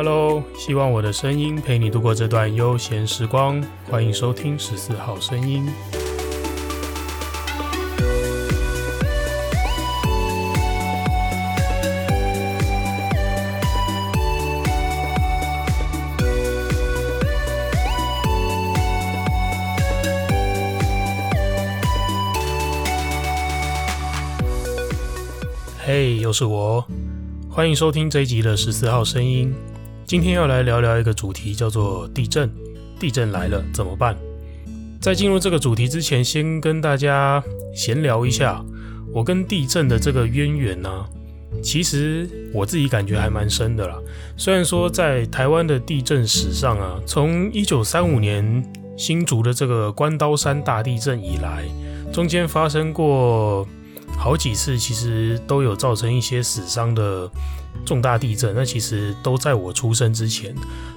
Hello，希望我的声音陪你度过这段悠闲时光。欢迎收听十四号声音。嘿又是我，欢迎收听这一集的十四号声音。今天要来聊聊一个主题，叫做地震。地震来了怎么办？在进入这个主题之前，先跟大家闲聊一下，我跟地震的这个渊源呢、其实我自己感觉还蛮深的啦。虽然说在台湾的地震史上啊，从一九三五年新竹的这个关刀山大地震以来，中间发生过。好几次其实都有造成一些死伤的重大地震，那其实都在我出生之前。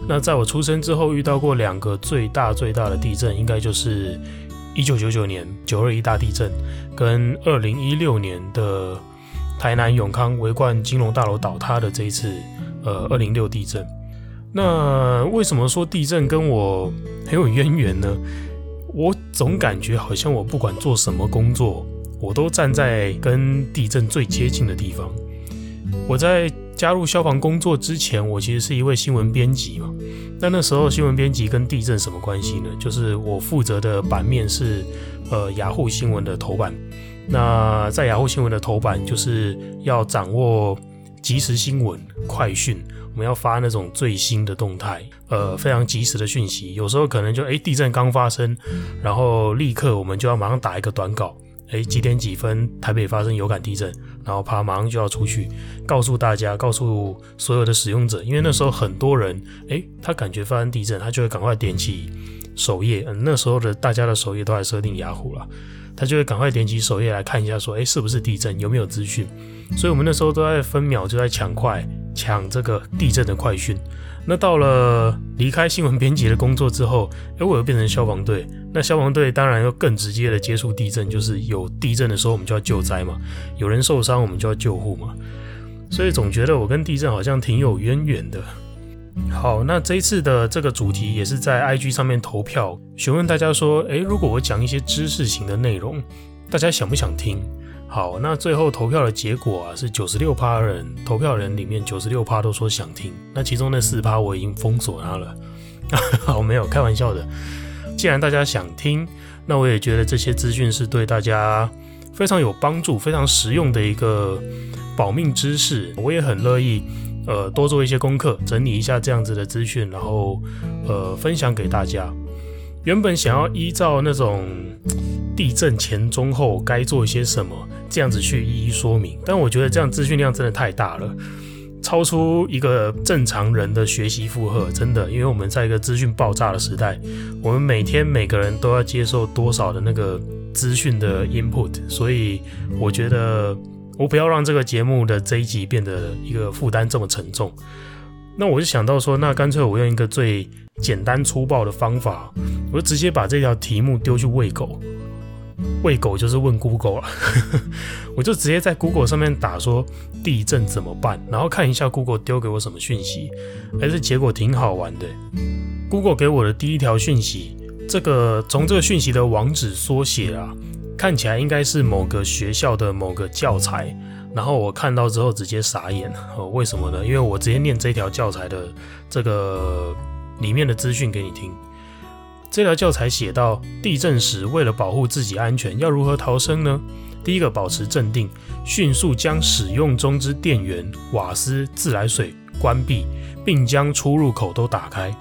那在我出生之后遇到过两个最大最大的地震，应该就是一九九九年九二一大地震，跟二零一六年的台南永康维冠金融大楼倒塌的这一次呃二零六地震。那为什么说地震跟我很有渊源呢？我总感觉好像我不管做什么工作。我都站在跟地震最接近的地方。我在加入消防工作之前，我其实是一位新闻编辑嘛。那那时候新闻编辑跟地震什么关系呢？就是我负责的版面是呃雅虎新闻的头版。那在雅虎新闻的头版，就是要掌握即时新闻快讯，我们要发那种最新的动态，呃非常及时的讯息。有时候可能就诶地震刚发生，然后立刻我们就要马上打一个短稿。诶，几点几分台北发生有感地震，然后啪，马上就要出去告诉大家，告诉所有的使用者，因为那时候很多人，诶，他感觉发生地震，他就会赶快点起首页，嗯，那时候的大家的首页都还设定雅虎了，他就会赶快点起首页来看一下，说，诶，是不是地震，有没有资讯？所以我们那时候都在分秒就在抢快，抢这个地震的快讯。那到了离开新闻编辑的工作之后，诶，我又变成消防队。那消防队当然要更直接的接触地震，就是有地震的时候我们就要救灾嘛，有人受伤我们就要救护嘛。所以总觉得我跟地震好像挺有渊源的。好，那这一次的这个主题也是在 IG 上面投票，询问大家说，诶，如果我讲一些知识型的内容，大家想不想听？好，那最后投票的结果啊，是九十六趴人，投票人里面九十六趴都说想听。那其中那四趴我已经封锁他了。好，没有开玩笑的。既然大家想听，那我也觉得这些资讯是对大家非常有帮助、非常实用的一个保命知识。我也很乐意，呃，多做一些功课，整理一下这样子的资讯，然后呃分享给大家。原本想要依照那种地震前、中、后该做一些什么。这样子去一一说明，但我觉得这样资讯量真的太大了，超出一个正常人的学习负荷，真的。因为我们在一个资讯爆炸的时代，我们每天每个人都要接受多少的那个资讯的 input，所以我觉得我不要让这个节目的这一集变得一个负担这么沉重。那我就想到说，那干脆我用一个最简单粗暴的方法，我就直接把这条题目丢去喂狗。喂狗就是问 Google 了，我就直接在 Google 上面打说地震怎么办，然后看一下 Google 丢给我什么讯息，还是结果挺好玩的。Google 给我的第一条讯息，这个从这个讯息的网址缩写啊，看起来应该是某个学校的某个教材，然后我看到之后直接傻眼，哦，为什么呢？因为我直接念这条教材的这个里面的资讯给你听。这条教材写到，地震时为了保护自己安全，要如何逃生呢？第一个，保持镇定，迅速将使用中之电源、瓦斯、自来水关闭，并将出入口都打开。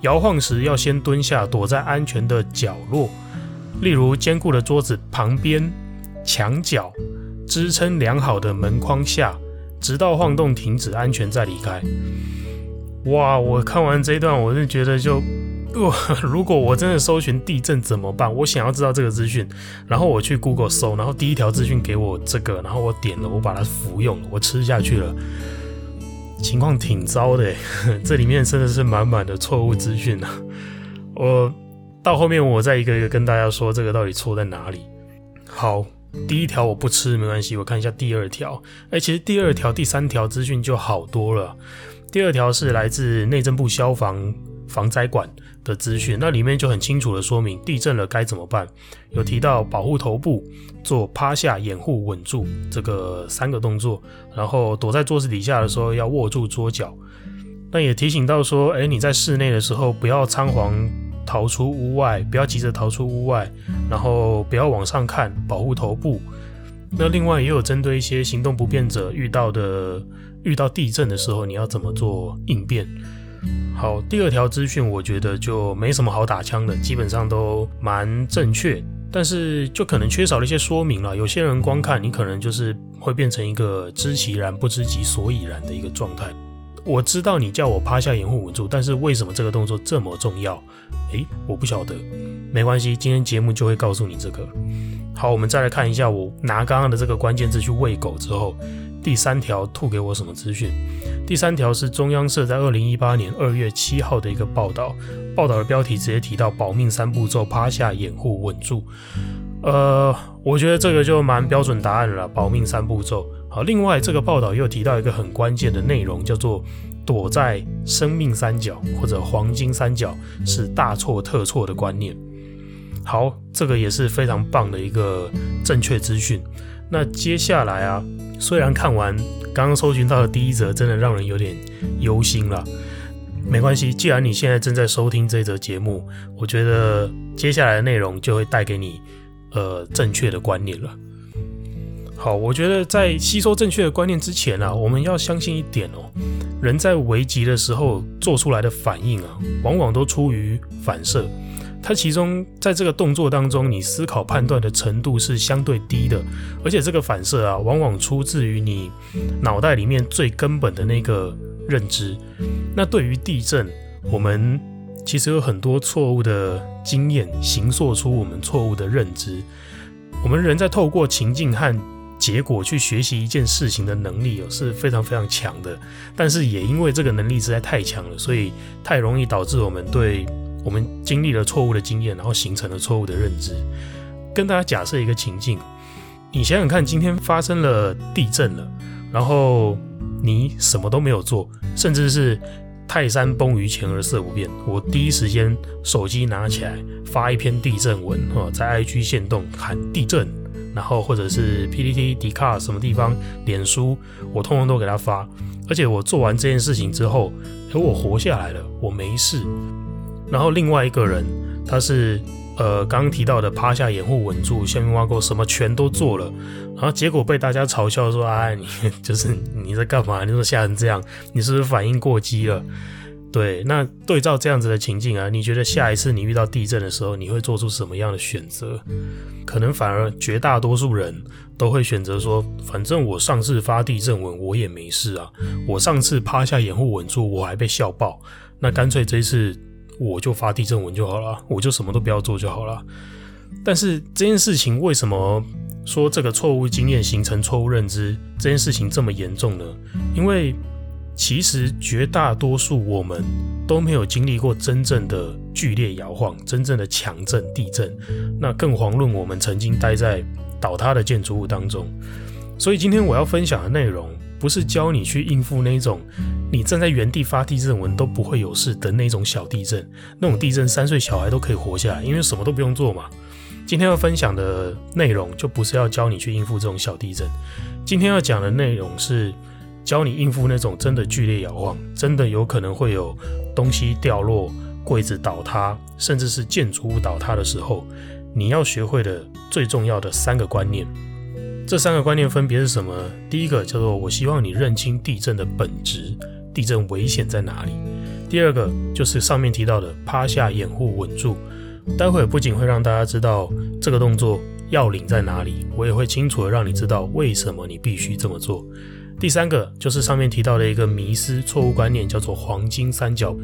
摇晃时要先蹲下，躲在安全的角落，例如坚固的桌子旁边、墙角、支撑良好的门框下，直到晃动停止，安全再离开。哇！我看完这一段，我就觉得就。如果我真的搜寻地震怎么办？我想要知道这个资讯，然后我去 Google 搜，然后第一条资讯给我这个，然后我点了，我把它服用了，我吃下去了，情况挺糟的，这里面真的是满满的错误资讯啊！我到后面我再一个一个跟大家说这个到底错在哪里。好，第一条我不吃没关系，我看一下第二条，哎，其实第二条、第三条资讯就好多了。第二条是来自内政部消防防灾馆的资讯，那里面就很清楚的说明地震了该怎么办，有提到保护头部、做趴下、掩护、稳住这个三个动作，然后躲在桌子底下的时候要握住桌角。那也提醒到说，诶，你在室内的时候不要仓皇逃出屋外，不要急着逃出屋外，然后不要往上看，保护头部。那另外也有针对一些行动不便者遇到的遇到地震的时候，你要怎么做应变？好，第二条资讯我觉得就没什么好打枪的，基本上都蛮正确，但是就可能缺少了一些说明了。有些人光看你可能就是会变成一个知其然不知其所以然的一个状态。我知道你叫我趴下掩护稳住，但是为什么这个动作这么重要？诶，我不晓得，没关系，今天节目就会告诉你这个。好，我们再来看一下，我拿刚刚的这个关键字去喂狗之后，第三条吐给我什么资讯？第三条是中央社在二零一八年二月七号的一个报道，报道的标题直接提到保命三步骤：趴下、掩护、稳住。呃，我觉得这个就蛮标准答案了，保命三步骤。好，另外这个报道又提到一个很关键的内容，叫做躲在生命三角或者黄金三角是大错特错的观念。好，这个也是非常棒的一个正确资讯。那接下来啊，虽然看完刚刚搜寻到的第一则，真的让人有点忧心了。没关系，既然你现在正在收听这则节目，我觉得接下来的内容就会带给你呃正确的观念了。好，我觉得在吸收正确的观念之前啊，我们要相信一点哦，人在危急的时候做出来的反应啊，往往都出于反射。它其中在这个动作当中，你思考判断的程度是相对低的，而且这个反射啊，往往出自于你脑袋里面最根本的那个认知。那对于地震，我们其实有很多错误的经验，形塑出我们错误的认知。我们人在透过情境和结果去学习一件事情的能力哦，是非常非常强的，但是也因为这个能力实在太强了，所以太容易导致我们对我们经历了错误的经验，然后形成了错误的认知。跟大家假设一个情境，你想想看，今天发生了地震了，然后你什么都没有做，甚至是泰山崩于前而色不变，我第一时间手机拿起来发一篇地震文哦，在 IG 限动喊地震。然后或者是 PTT、Dcard 什么地方、脸书，我通通都给他发。而且我做完这件事情之后，诶，我活下来了，我没事。然后另外一个人，他是呃刚刚提到的趴下、掩护、稳住、下面挖沟，什么全都做了。然后结果被大家嘲笑说：“哎，你 就是你在干嘛？你怎么吓成这样？你是不是反应过激了？”对，那对照这样子的情境啊，你觉得下一次你遇到地震的时候，你会做出什么样的选择？可能反而绝大多数人都会选择说，反正我上次发地震文我也没事啊，我上次趴下掩护稳住我还被笑爆，那干脆这一次我就发地震文就好了，我就什么都不要做就好了。但是这件事情为什么说这个错误经验形成错误认知这件事情这么严重呢？因为其实绝大多数我们都没有经历过真正的剧烈摇晃、真正的强震、地震，那更遑论我们曾经待在倒塌的建筑物当中。所以今天我要分享的内容，不是教你去应付那种你站在原地发地震文都不会有事的那种小地震，那种地震三岁小孩都可以活下来，因为什么都不用做嘛。今天要分享的内容就不是要教你去应付这种小地震，今天要讲的内容是。教你应付那种真的剧烈摇晃，真的有可能会有东西掉落、柜子倒塌，甚至是建筑物倒塌的时候，你要学会的最重要的三个观念。这三个观念分别是什么？第一个叫做我希望你认清地震的本质，地震危险在哪里。第二个就是上面提到的趴下、掩护、稳住。待会不仅会让大家知道这个动作要领在哪里，我也会清楚的让你知道为什么你必须这么做。第三个就是上面提到的一个迷失、错误观念，叫做黄金三角。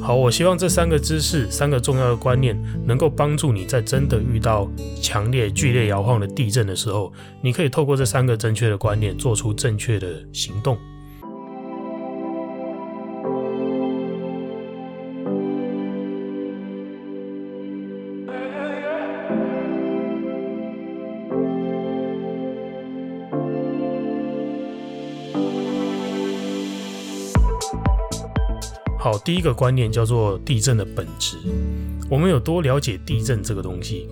好，我希望这三个知识、三个重要的观念，能够帮助你在真的遇到强烈、剧烈摇晃的地震的时候，你可以透过这三个正确的观念，做出正确的行动。第一个观念叫做地震的本质。我们有多了解地震这个东西？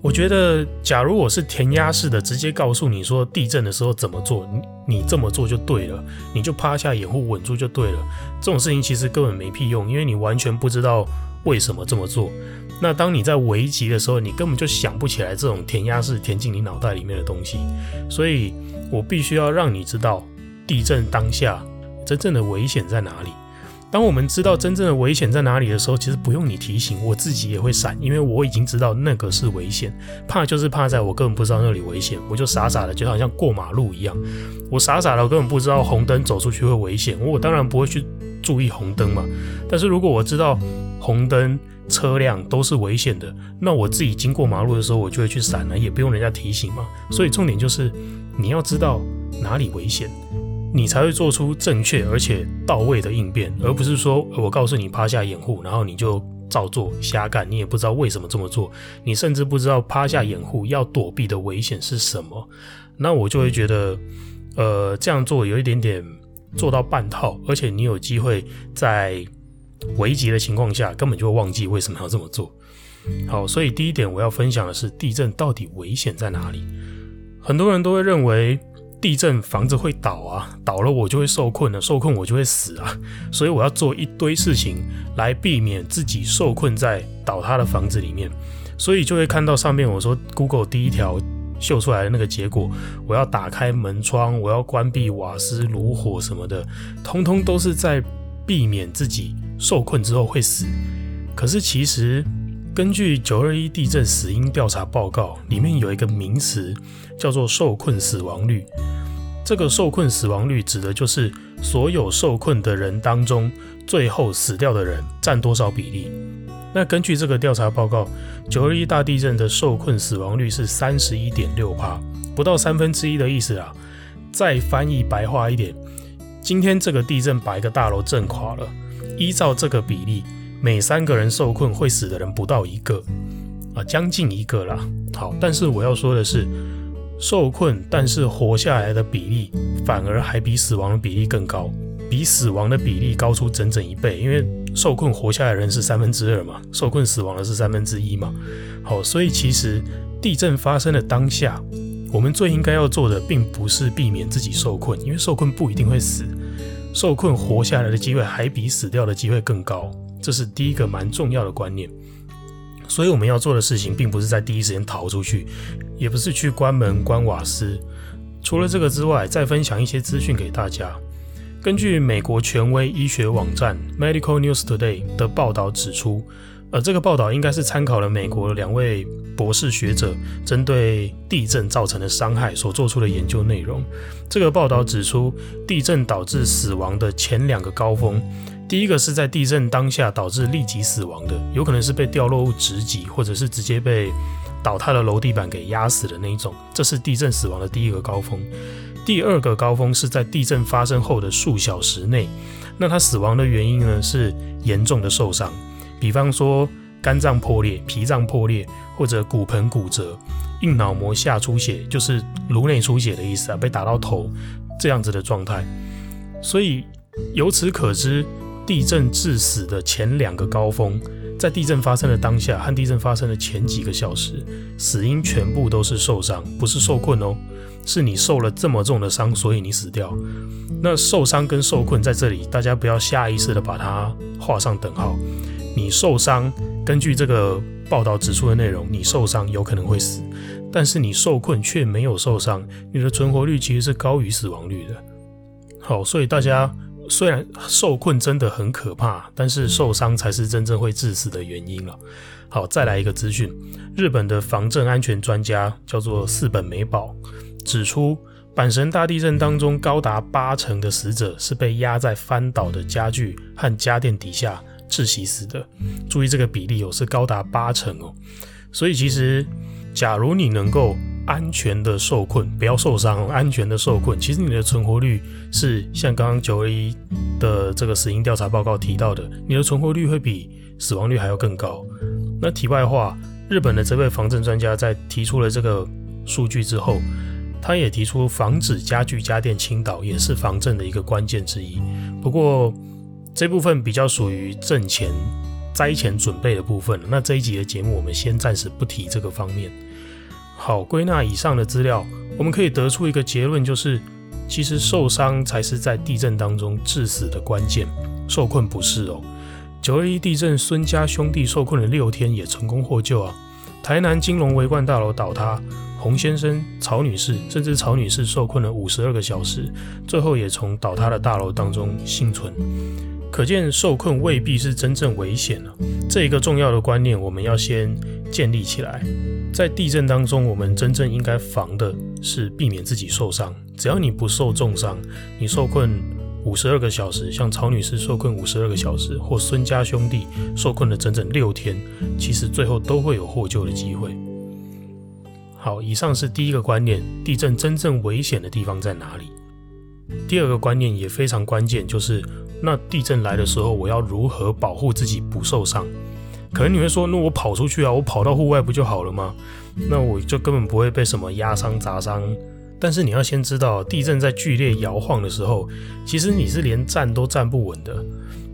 我觉得，假如我是填鸭式的，直接告诉你说地震的时候怎么做，你你这么做就对了，你就趴下掩护稳住就对了。这种事情其实根本没屁用，因为你完全不知道为什么这么做。那当你在危急的时候，你根本就想不起来这种填鸭式填进你脑袋里面的东西。所以我必须要让你知道，地震当下真正的危险在哪里。当我们知道真正的危险在哪里的时候，其实不用你提醒，我自己也会闪，因为我已经知道那个是危险。怕就是怕在我根本不知道那里危险，我就傻傻的，就好像过马路一样，我傻傻的，我根本不知道红灯走出去会危险，我当然不会去注意红灯嘛。但是如果我知道红灯车辆都是危险的，那我自己经过马路的时候，我就会去闪了，也不用人家提醒嘛。所以重点就是你要知道哪里危险。你才会做出正确而且到位的应变，而不是说我告诉你趴下掩护，然后你就照做瞎干，你也不知道为什么这么做，你甚至不知道趴下掩护要躲避的危险是什么，那我就会觉得，呃，这样做有一点点做到半套，而且你有机会在危急的情况下根本就忘记为什么要这么做。好，所以第一点我要分享的是地震到底危险在哪里？很多人都会认为。地震房子会倒啊，倒了我就会受困了，受困我就会死啊，所以我要做一堆事情来避免自己受困在倒塌的房子里面，所以就会看到上面我说 Google 第一条秀出来的那个结果，我要打开门窗，我要关闭瓦斯炉火什么的，通通都是在避免自己受困之后会死。可是其实根据九二一地震死因调查报告里面有一个名词叫做受困死亡率。这个受困死亡率指的就是所有受困的人当中，最后死掉的人占多少比例。那根据这个调查报告，九二一大地震的受困死亡率是三十一点六趴，不到三分之一的意思啊。再翻译白话一点，今天这个地震把一个大楼震垮了，依照这个比例，每三个人受困会死的人不到一个啊，将近一个啦。好，但是我要说的是。受困但是活下来的比例反而还比死亡的比例更高，比死亡的比例高出整整一倍。因为受困活下来的人是三分之二嘛，受困死亡的是三分之一嘛。好，所以其实地震发生的当下，我们最应该要做的，并不是避免自己受困，因为受困不一定会死，受困活下来的机会还比死掉的机会更高，这是第一个蛮重要的观念。所以我们要做的事情，并不是在第一时间逃出去，也不是去关门关瓦斯。除了这个之外，再分享一些资讯给大家。根据美国权威医学网站 Medical News Today 的报道指出，呃，这个报道应该是参考了美国两位博士学者针对地震造成的伤害所做出的研究内容。这个报道指出，地震导致死亡的前两个高峰。第一个是在地震当下导致立即死亡的，有可能是被掉落物直击，或者是直接被倒塌的楼地板给压死的那一种，这是地震死亡的第一个高峰。第二个高峰是在地震发生后的数小时内，那他死亡的原因呢是严重的受伤，比方说肝脏破裂、脾脏破裂，或者骨盆骨折、硬脑膜下出血，就是颅内出血的意思啊，被打到头这样子的状态。所以由此可知。地震致死的前两个高峰，在地震发生的当下和地震发生的前几个小时，死因全部都是受伤，不是受困哦，是你受了这么重的伤，所以你死掉。那受伤跟受困在这里，大家不要下意识的把它画上等号。你受伤，根据这个报道指出的内容，你受伤有可能会死，但是你受困却没有受伤，你的存活率其实是高于死亡率的。好，所以大家。虽然受困真的很可怕，但是受伤才是真正会致死的原因了。好，再来一个资讯，日本的防震安全专家叫做四本美保，指出阪神大地震当中高达八成的死者是被压在翻倒的家具和家电底下窒息死的。注意这个比例哦，是高达八成哦。所以其实，假如你能够安全的受困，不要受伤，安全的受困。其实你的存活率是像刚刚九二一的这个死因调查报告提到的，你的存活率会比死亡率还要更高。那题外话，日本的这位防震专家在提出了这个数据之后，他也提出防止家具家电倾倒也是防震的一个关键之一。不过这部分比较属于震前灾前准备的部分。那这一集的节目，我们先暂时不提这个方面。好，归纳以上的资料，我们可以得出一个结论，就是其实受伤才是在地震当中致死的关键，受困不是哦。九二一地震，孙家兄弟受困了六天，也成功获救啊。台南金龙维冠大楼倒塌，洪先生、曹女士，甚至曹女士受困了五十二个小时，最后也从倒塌的大楼当中幸存。可见受困未必是真正危险了。这一个重要的观念，我们要先建立起来。在地震当中，我们真正应该防的是避免自己受伤。只要你不受重伤，你受困五十二个小时，像曹女士受困五十二个小时，或孙家兄弟受困了整整六天，其实最后都会有获救的机会。好，以上是第一个观念，地震真正危险的地方在哪里？第二个观念也非常关键，就是那地震来的时候，我要如何保护自己不受伤？可能你会说，那我跑出去啊，我跑到户外不就好了吗？那我就根本不会被什么压伤、砸伤。但是你要先知道，地震在剧烈摇晃的时候，其实你是连站都站不稳的。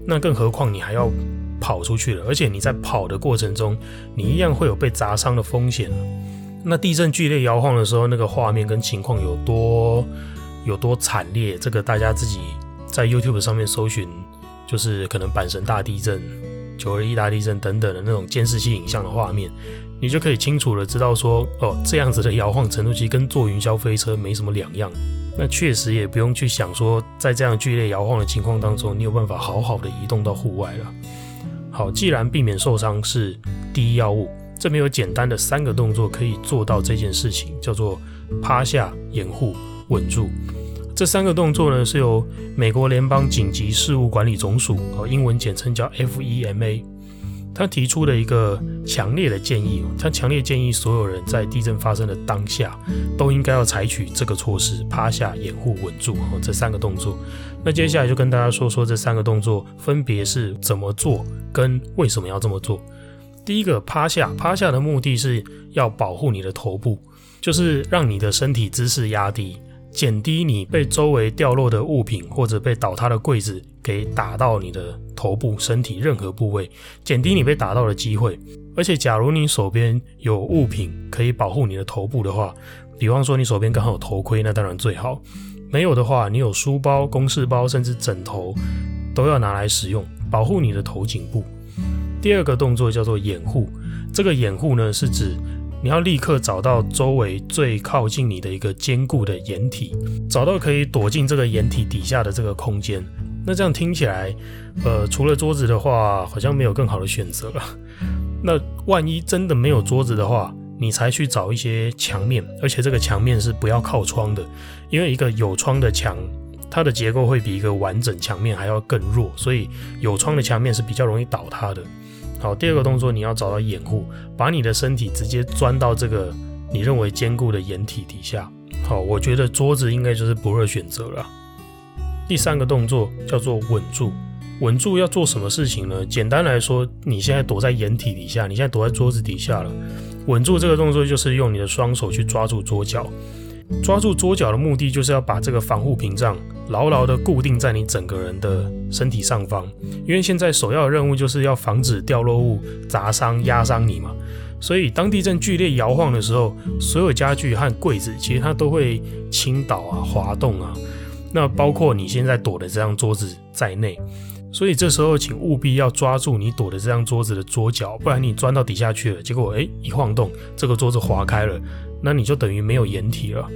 那更何况你还要跑出去了，而且你在跑的过程中，你一样会有被砸伤的风险。那地震剧烈摇晃的时候，那个画面跟情况有多有多惨烈，这个大家自己在 YouTube 上面搜寻，就是可能阪神大地震、九二一大地震等等的那种监视器影像的画面。你就可以清楚的知道说，哦，这样子的摇晃程度其实跟坐云霄飞车没什么两样。那确实也不用去想说，在这样剧烈摇晃的情况当中，你有办法好好的移动到户外了。好，既然避免受伤是第一要务，这边有简单的三个动作可以做到这件事情，叫做趴下、掩护、稳住。这三个动作呢，是由美国联邦紧急事务管理总署，哦，英文简称叫 FEMA。他提出了一个强烈的建议，他强烈建议所有人在地震发生的当下，都应该要采取这个措施：趴下、掩护、稳住，哦这三个动作。那接下来就跟大家说说这三个动作分别是怎么做，跟为什么要这么做。第一个，趴下，趴下的目的是要保护你的头部，就是让你的身体姿势压低。减低你被周围掉落的物品或者被倒塌的柜子给打到你的头部、身体任何部位，减低你被打到的机会。而且，假如你手边有物品可以保护你的头部的话，比方说你手边刚好有头盔，那当然最好。没有的话，你有书包、公事包，甚至枕头，都要拿来使用，保护你的头颈部。第二个动作叫做掩护，这个掩护呢是指。你要立刻找到周围最靠近你的一个坚固的掩体，找到可以躲进这个掩体底下的这个空间。那这样听起来，呃，除了桌子的话，好像没有更好的选择了。那万一真的没有桌子的话，你才去找一些墙面，而且这个墙面是不要靠窗的，因为一个有窗的墙，它的结构会比一个完整墙面还要更弱，所以有窗的墙面是比较容易倒塌的。好，第二个动作你要找到掩护，把你的身体直接钻到这个你认为坚固的掩体底下。好，我觉得桌子应该就是不二选择了。第三个动作叫做稳住，稳住要做什么事情呢？简单来说，你现在躲在掩体底下，你现在躲在桌子底下了。稳住这个动作就是用你的双手去抓住桌角。抓住桌角的目的就是要把这个防护屏障牢牢地固定在你整个人的身体上方，因为现在首要的任务就是要防止掉落物砸伤、压伤你嘛。所以当地震剧烈摇晃的时候，所有家具和柜子其实它都会倾倒啊、滑动啊，那包括你现在躲的这张桌子在内。所以这时候请务必要抓住你躲的这张桌子的桌角，不然你钻到底下去了，结果诶一晃动，这个桌子滑开了。那你就等于没有掩体了。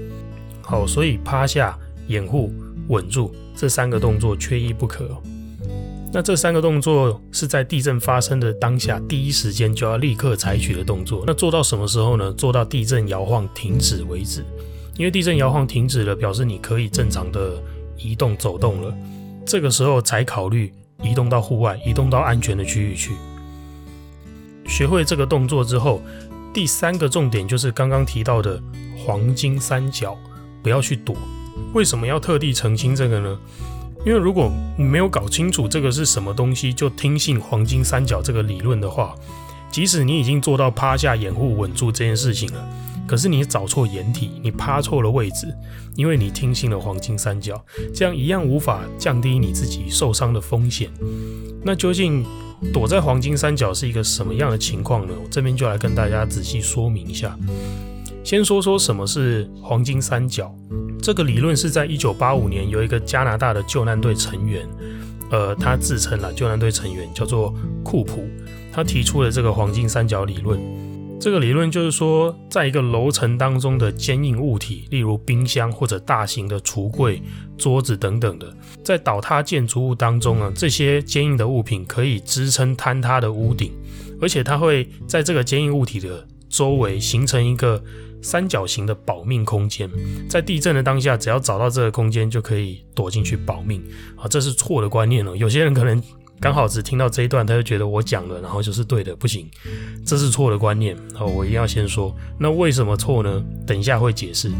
好，所以趴下、掩护、稳住这三个动作缺一不可。那这三个动作是在地震发生的当下第一时间就要立刻采取的动作。那做到什么时候呢？做到地震摇晃停止为止。因为地震摇晃停止了，表示你可以正常的移动走动了。这个时候才考虑移动到户外，移动到安全的区域去。学会这个动作之后。第三个重点就是刚刚提到的黄金三角，不要去躲。为什么要特地澄清这个呢？因为如果没有搞清楚这个是什么东西，就听信黄金三角这个理论的话，即使你已经做到趴下掩护稳住这件事情了，可是你找错掩体，你趴错了位置，因为你听信了黄金三角，这样一样无法降低你自己受伤的风险。那究竟躲在黄金三角是一个什么样的情况呢？我这边就来跟大家仔细说明一下。先说说什么是黄金三角，这个理论是在一九八五年有一个加拿大的救难队成员，呃，他自称了救难队成员，叫做库普。他提出了这个黄金三角理论。这个理论就是说，在一个楼层当中的坚硬物体，例如冰箱或者大型的橱柜、桌子等等的，在倒塌建筑物当中呢，这些坚硬的物品可以支撑坍塌的屋顶，而且它会在这个坚硬物体的周围形成一个三角形的保命空间。在地震的当下，只要找到这个空间，就可以躲进去保命。啊，这是错的观念了。有些人可能。刚好只听到这一段，他就觉得我讲了，然后就是对的，不行，这是错的观念。好，我一定要先说，那为什么错呢？等一下会解释。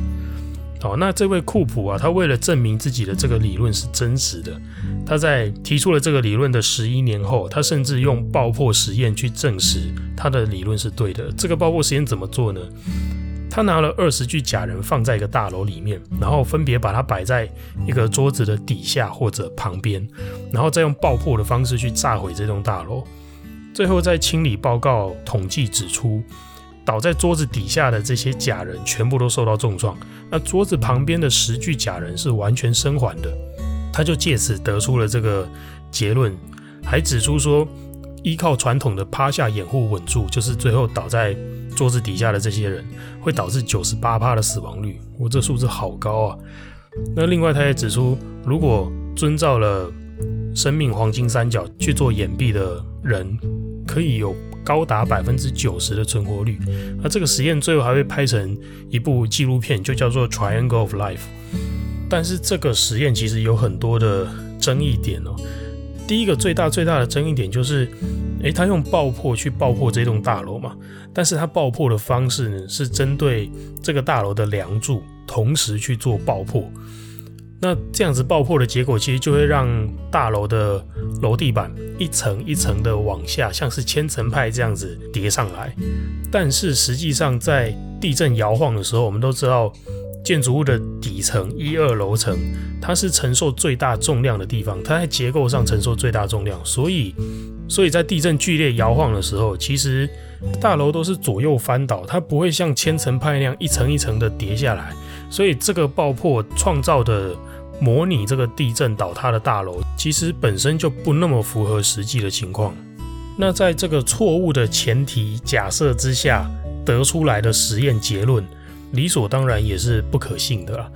好，那这位库普啊，他为了证明自己的这个理论是真实的，他在提出了这个理论的十一年后，他甚至用爆破实验去证实他的理论是对的。这个爆破实验怎么做呢？他拿了二十具假人放在一个大楼里面，然后分别把它摆在一个桌子的底下或者旁边，然后再用爆破的方式去炸毁这栋大楼。最后在清理报告统计指出，倒在桌子底下的这些假人全部都受到重创，那桌子旁边的十具假人是完全生还的。他就借此得出了这个结论，还指出说，依靠传统的趴下掩护稳住，就是最后倒在。桌子底下的这些人会导致九十八趴的死亡率，我这数字好高啊！那另外他也指出，如果遵照了生命黄金三角去做掩蔽的人，可以有高达百分之九十的存活率。那这个实验最后还会拍成一部纪录片，就叫做《Triangle of Life》。但是这个实验其实有很多的争议点哦。第一个最大最大的争议点就是。诶，他用爆破去爆破这栋大楼嘛？但是他爆破的方式呢，是针对这个大楼的梁柱同时去做爆破。那这样子爆破的结果，其实就会让大楼的楼地板一层一层的往下，像是千层派这样子叠上来。但是实际上，在地震摇晃的时候，我们都知道。建筑物的底层一二楼层，它是承受最大重量的地方，它在结构上承受最大重量，所以，所以在地震剧烈摇晃的时候，其实大楼都是左右翻倒，它不会像千层派那样一层一层的叠下来，所以这个爆破创造的模拟这个地震倒塌的大楼，其实本身就不那么符合实际的情况。那在这个错误的前提假设之下得出来的实验结论。理所当然也是不可信的啦。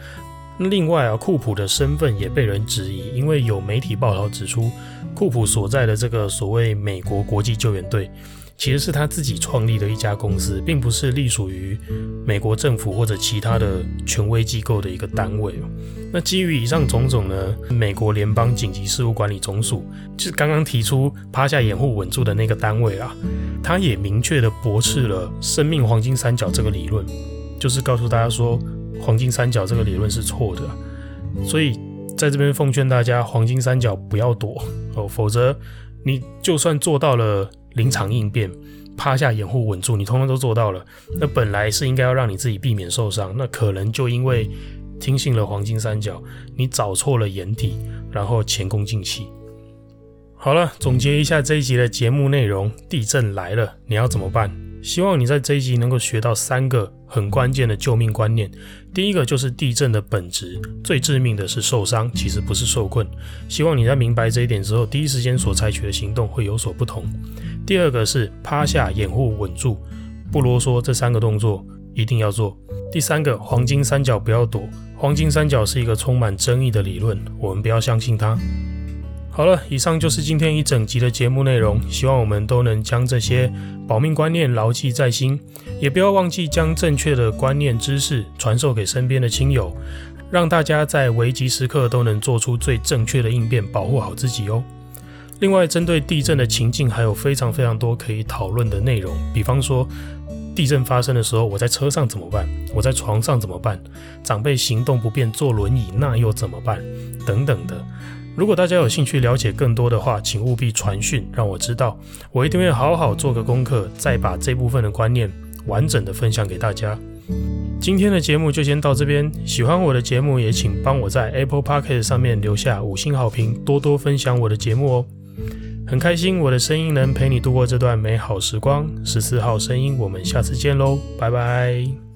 另外啊，库普的身份也被人质疑，因为有媒体报道指出，库普所在的这个所谓美国国际救援队，其实是他自己创立的一家公司，并不是隶属于美国政府或者其他的权威机构的一个单位。那基于以上种种呢，美国联邦紧急事务管理总署就是刚刚提出趴下掩护稳住的那个单位啊，他也明确的驳斥了生命黄金三角这个理论。就是告诉大家说，黄金三角这个理论是错的，所以在这边奉劝大家，黄金三角不要躲哦，否则你就算做到了临场应变、趴下掩护稳住，你通通都做到了，那本来是应该要让你自己避免受伤，那可能就因为听信了黄金三角，你找错了掩体，然后前功尽弃。好了，总结一下这一集的节目内容：地震来了，你要怎么办？希望你在这一集能够学到三个很关键的救命观念。第一个就是地震的本质，最致命的是受伤，其实不是受困。希望你在明白这一点之后，第一时间所采取的行动会有所不同。第二个是趴下、掩护、稳住，不啰嗦，这三个动作一定要做。第三个，黄金三角不要躲，黄金三角是一个充满争议的理论，我们不要相信它。好了，以上就是今天一整集的节目内容。希望我们都能将这些保命观念牢记在心，也不要忘记将正确的观念知识传授给身边的亲友，让大家在危急时刻都能做出最正确的应变，保护好自己哦。另外，针对地震的情境，还有非常非常多可以讨论的内容，比方说，地震发生的时候，我在车上怎么办？我在床上怎么办？长辈行动不便，坐轮椅，那又怎么办？等等的。如果大家有兴趣了解更多的话，请务必传讯让我知道，我一定会好好做个功课，再把这部分的观念完整的分享给大家。今天的节目就先到这边，喜欢我的节目也请帮我在 Apple Podcast 上面留下五星好评，多多分享我的节目哦。很开心我的声音能陪你度过这段美好时光。十四号声音，我们下次见喽，拜拜。